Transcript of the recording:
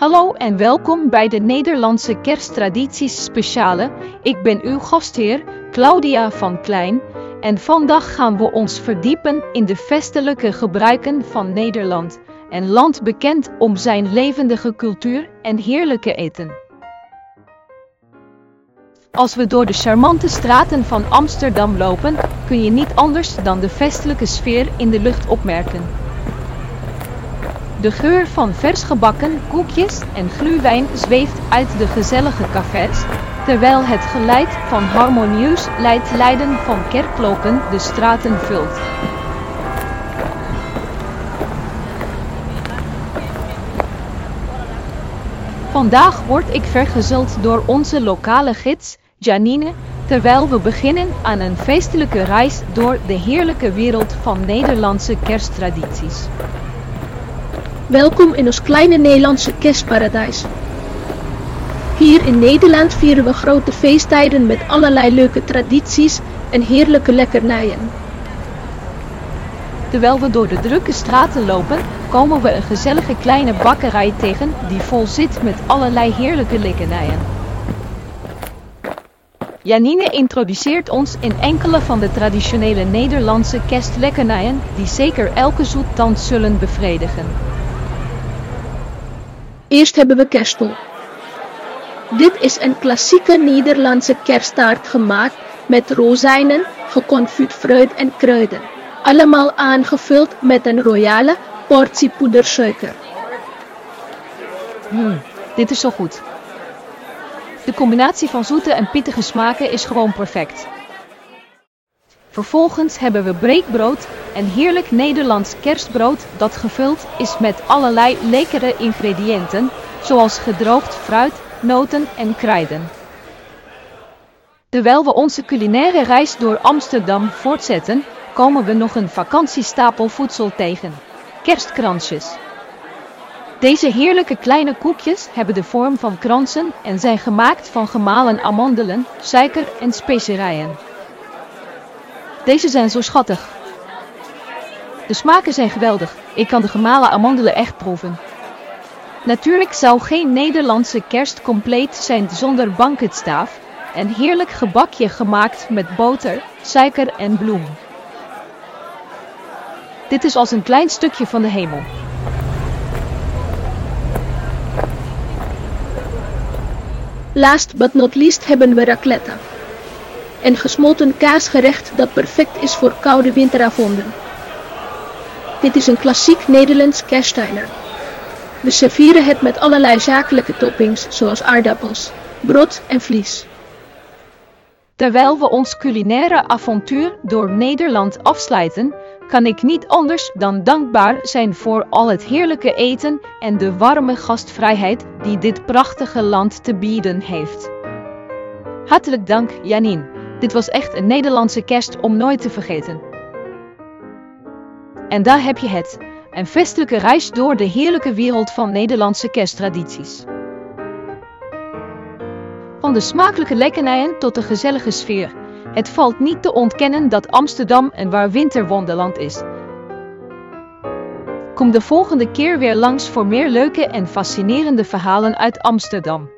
Hallo en welkom bij de Nederlandse Kersttradities Speciale. Ik ben uw gastheer, Claudia van Klein, en vandaag gaan we ons verdiepen in de festelijke gebruiken van Nederland, een land bekend om zijn levendige cultuur en heerlijke eten. Als we door de charmante straten van Amsterdam lopen, kun je niet anders dan de festelijke sfeer in de lucht opmerken. De geur van vers gebakken koekjes en gluwijn zweeft uit de gezellige cafés, terwijl het geluid van harmonieus leiden van kerkklokken de straten vult. Vandaag word ik vergezeld door onze lokale gids, Janine, terwijl we beginnen aan een feestelijke reis door de heerlijke wereld van Nederlandse kersttradities. Welkom in ons kleine Nederlandse kerstparadijs. Hier in Nederland vieren we grote feesttijden met allerlei leuke tradities en heerlijke lekkernijen. Terwijl we door de drukke straten lopen, komen we een gezellige kleine bakkerij tegen die vol zit met allerlei heerlijke lekkernijen. Janine introduceert ons in enkele van de traditionele Nederlandse kerstlekkernijen die zeker elke zoettand zullen bevredigen. Eerst hebben we kerstel. Dit is een klassieke Nederlandse kersttaart gemaakt met rozijnen, geconfuit fruit en kruiden. Allemaal aangevuld met een royale portie poedersuiker. Hmm, dit is zo goed. De combinatie van zoete en pittige smaken is gewoon perfect. Vervolgens hebben we breekbrood, een heerlijk Nederlands kerstbrood dat gevuld is met allerlei lekkere ingrediënten, zoals gedroogd fruit, noten en kruiden. Terwijl we onze culinaire reis door Amsterdam voortzetten, komen we nog een vakantiestapel voedsel tegen. Kerstkransjes. Deze heerlijke kleine koekjes hebben de vorm van kransen en zijn gemaakt van gemalen amandelen, suiker en specerijen. Deze zijn zo schattig. De smaken zijn geweldig. Ik kan de gemalen amandelen echt proeven. Natuurlijk zou geen Nederlandse kerst compleet zijn zonder banketstaaf. Een heerlijk gebakje gemaakt met boter, suiker en bloem. Dit is als een klein stukje van de hemel. Last but not least hebben we raclette. Een gesmolten kaasgerecht dat perfect is voor koude winteravonden. Dit is een klassiek Nederlands kersttijler. We serveren het met allerlei zakelijke toppings zoals aardappels, brood en vlies. Terwijl we ons culinaire avontuur door Nederland afsluiten, kan ik niet anders dan dankbaar zijn voor al het heerlijke eten en de warme gastvrijheid die dit prachtige land te bieden heeft. Hartelijk dank, Janine. Dit was echt een Nederlandse kerst om nooit te vergeten. En daar heb je het, een festelijke reis door de heerlijke wereld van Nederlandse kersttradities. Van de smakelijke lekkernijen tot de gezellige sfeer. Het valt niet te ontkennen dat Amsterdam een waar winterwonderland is. Kom de volgende keer weer langs voor meer leuke en fascinerende verhalen uit Amsterdam.